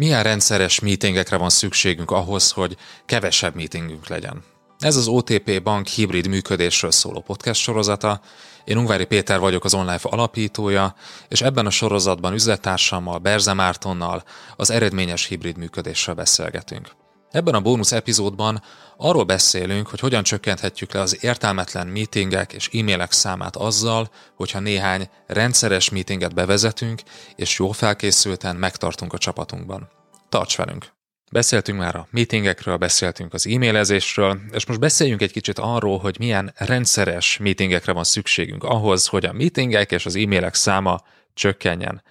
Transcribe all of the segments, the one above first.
Milyen rendszeres meetingekre van szükségünk ahhoz, hogy kevesebb meetingünk legyen? Ez az OTP Bank hibrid működésről szóló podcast sorozata. Én Ungvári Péter vagyok az online alapítója, és ebben a sorozatban üzlettársammal, Berze Mártonnal az eredményes hibrid működésről beszélgetünk. Ebben a bónusz epizódban arról beszélünk, hogy hogyan csökkenthetjük le az értelmetlen meetingek és e-mailek számát azzal, hogyha néhány rendszeres meetinget bevezetünk, és jó felkészülten megtartunk a csapatunkban. Tarts velünk! Beszéltünk már a meetingekről, beszéltünk az e-mailezésről, és most beszéljünk egy kicsit arról, hogy milyen rendszeres meetingekre van szükségünk ahhoz, hogy a meetingek és az e-mailek száma csökkenjen.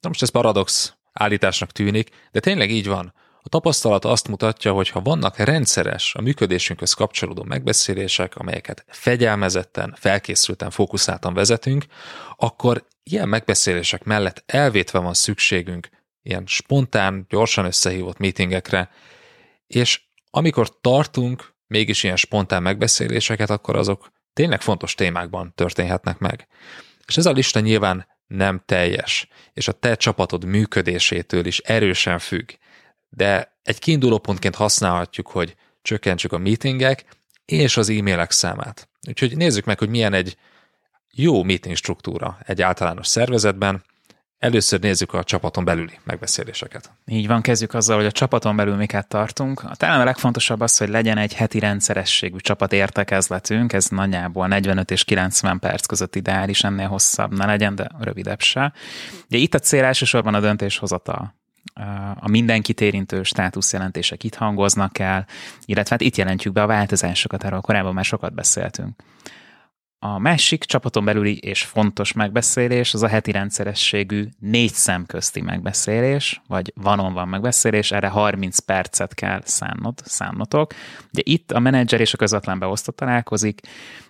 Na most ez paradox állításnak tűnik, de tényleg így van. A tapasztalat azt mutatja, hogy ha vannak rendszeres, a működésünkhöz kapcsolódó megbeszélések, amelyeket fegyelmezetten, felkészülten, fókuszáltan vezetünk, akkor ilyen megbeszélések mellett elvétve van szükségünk ilyen spontán, gyorsan összehívott meetingekre, és amikor tartunk mégis ilyen spontán megbeszéléseket, akkor azok tényleg fontos témákban történhetnek meg. És ez a lista nyilván nem teljes, és a te csapatod működésétől is erősen függ de egy kiinduló pontként használhatjuk, hogy csökkentsük a meetingek és az e-mailek számát. Úgyhogy nézzük meg, hogy milyen egy jó meeting struktúra egy általános szervezetben. Először nézzük a csapaton belüli megbeszéléseket. Így van, kezdjük azzal, hogy a csapaton belül miket tartunk. Talán a legfontosabb az, hogy legyen egy heti rendszerességű csapat értekezletünk, ez nagyjából 45 és 90 perc között ideális, ennél hosszabb ne legyen, de rövidebb se. Ugye itt a cél elsősorban a döntéshozatal a mindenkit érintő státuszjelentések itt hangoznak el, illetve hát itt jelentjük be a változásokat, erről korábban már sokat beszéltünk. A másik csapaton belüli és fontos megbeszélés az a heti rendszerességű négy szem közti megbeszélés, vagy vanon van megbeszélés, erre 30 percet kell szánnod, szánnotok. Ugye itt a menedzser és a közvetlen beosztott találkozik,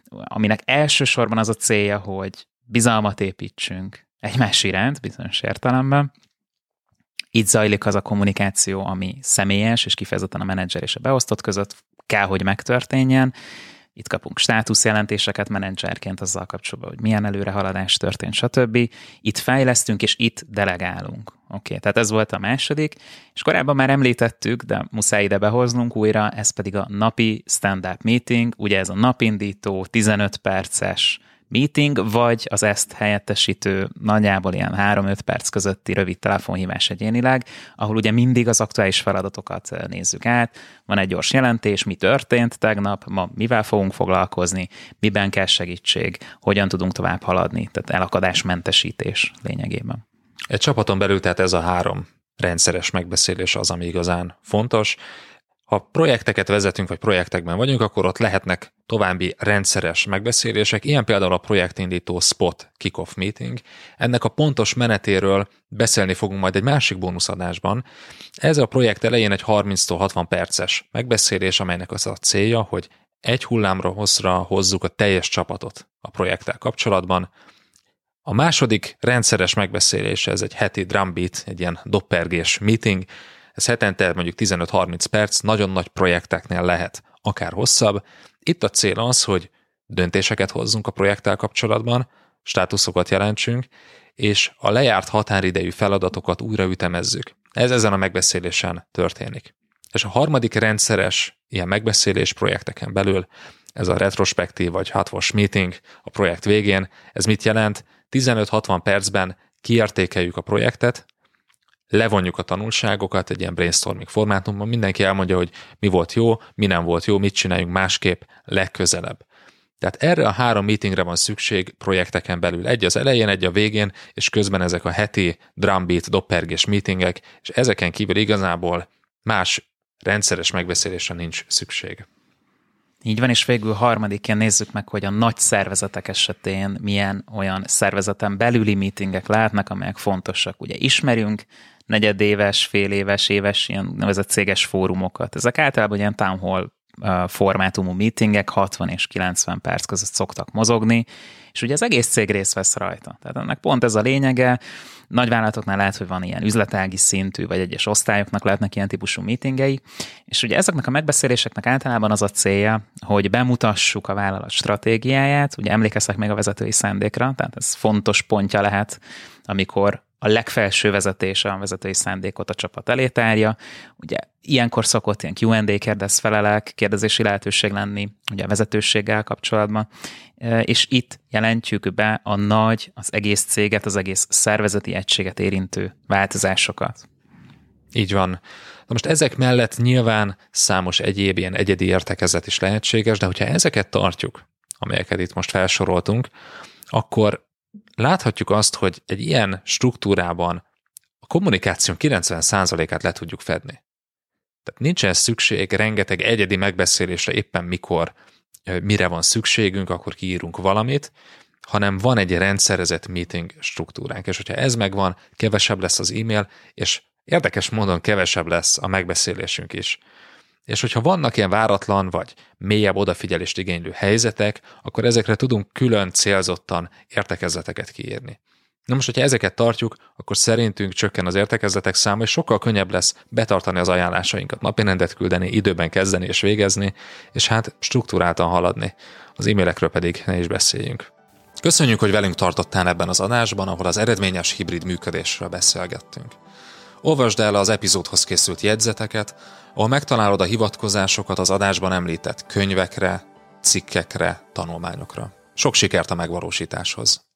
aminek elsősorban az a célja, hogy bizalmat építsünk egymás iránt, bizonyos értelemben, itt zajlik az a kommunikáció, ami személyes, és kifejezetten a menedzser és a beosztott között kell, hogy megtörténjen. Itt kapunk státuszjelentéseket menedzserként azzal kapcsolatban, hogy milyen előrehaladás történt, stb. Itt fejlesztünk, és itt delegálunk. Oké, okay, tehát ez volt a második, és korábban már említettük, de muszáj ide behoznunk újra, ez pedig a napi stand-up meeting, ugye ez a napindító, 15 perces meeting, vagy az ezt helyettesítő nagyjából ilyen 3-5 perc közötti rövid telefonhívás egyénileg, ahol ugye mindig az aktuális feladatokat nézzük át, van egy gyors jelentés, mi történt tegnap, ma mivel fogunk foglalkozni, miben kell segítség, hogyan tudunk tovább haladni, tehát elakadásmentesítés lényegében. Egy csapaton belül tehát ez a három rendszeres megbeszélés az, ami igazán fontos. Ha projekteket vezetünk, vagy projektekben vagyunk, akkor ott lehetnek további rendszeres megbeszélések, ilyen például a projektindító Spot Kickoff Meeting. Ennek a pontos menetéről beszélni fogunk majd egy másik bónuszadásban. Ez a projekt elején egy 30-60 perces megbeszélés, amelynek az a célja, hogy egy hullámra hosszra hozzuk a teljes csapatot a projekttel kapcsolatban. A második rendszeres megbeszélés, ez egy heti drumbeat, egy ilyen doppergés meeting, ez hetente mondjuk 15-30 perc, nagyon nagy projekteknél lehet akár hosszabb. Itt a cél az, hogy döntéseket hozzunk a projekttel kapcsolatban, státuszokat jelentsünk, és a lejárt határidejű feladatokat újra ütemezzük. Ez ezen a megbeszélésen történik. És a harmadik rendszeres ilyen megbeszélés projekteken belül, ez a retrospektív vagy hatvos meeting a projekt végén, ez mit jelent? 15-60 percben kiértékeljük a projektet, levonjuk a tanulságokat egy ilyen brainstorming formátumban, mindenki elmondja, hogy mi volt jó, mi nem volt jó, mit csináljunk másképp legközelebb. Tehát erre a három meetingre van szükség projekteken belül. Egy az elején, egy a végén, és közben ezek a heti drumbeat, doppergés meetingek, és ezeken kívül igazából más rendszeres megbeszélésre nincs szükség. Így van, és végül harmadikén nézzük meg, hogy a nagy szervezetek esetén milyen olyan szervezeten belüli meetingek lehetnek, amelyek fontosak. Ugye ismerünk negyedéves, fél éves, ilyen nevezett céges fórumokat. Ezek általában ilyen town hall formátumú meetingek 60 és 90 perc között szoktak mozogni, és ugye az egész cég részt vesz rajta. Tehát ennek pont ez a lényege. Nagyvállalatoknál lehet, hogy van ilyen üzletági szintű, vagy egyes osztályoknak lehetnek ilyen típusú meetingei, és ugye ezeknek a megbeszéléseknek általában az a célja, hogy bemutassuk a vállalat stratégiáját, ugye emlékeztek még a vezetői szándékra, tehát ez fontos pontja lehet, amikor a legfelső vezetés a vezetői szándékot a csapat elé tárja. Ugye ilyenkor szokott ilyen Q&A kérdez felelek, kérdezési lehetőség lenni ugye a vezetőséggel kapcsolatban, és itt jelentjük be a nagy, az egész céget, az egész szervezeti egységet érintő változásokat. Így van. Na most ezek mellett nyilván számos egyéb ilyen egyedi értekezet is lehetséges, de hogyha ezeket tartjuk, amelyeket itt most felsoroltunk, akkor láthatjuk azt, hogy egy ilyen struktúrában a kommunikáció 90%-át le tudjuk fedni. Tehát nincsen szükség rengeteg egyedi megbeszélésre éppen mikor, mire van szükségünk, akkor kiírunk valamit, hanem van egy rendszerezett meeting struktúránk, és hogyha ez megvan, kevesebb lesz az e-mail, és érdekes módon kevesebb lesz a megbeszélésünk is. És hogyha vannak ilyen váratlan vagy mélyebb odafigyelést igénylő helyzetek, akkor ezekre tudunk külön célzottan értekezleteket kiírni. Na most, hogyha ezeket tartjuk, akkor szerintünk csökken az értekezletek száma, és sokkal könnyebb lesz betartani az ajánlásainkat, napirendet küldeni, időben kezdeni és végezni, és hát struktúráltan haladni. Az e-mailekről pedig ne is beszéljünk. Köszönjük, hogy velünk tartottál ebben az adásban, ahol az eredményes hibrid működésről beszélgettünk. Olvasd el az epizódhoz készült jegyzeteket, ahol megtalálod a hivatkozásokat az adásban említett könyvekre, cikkekre, tanulmányokra. Sok sikert a megvalósításhoz!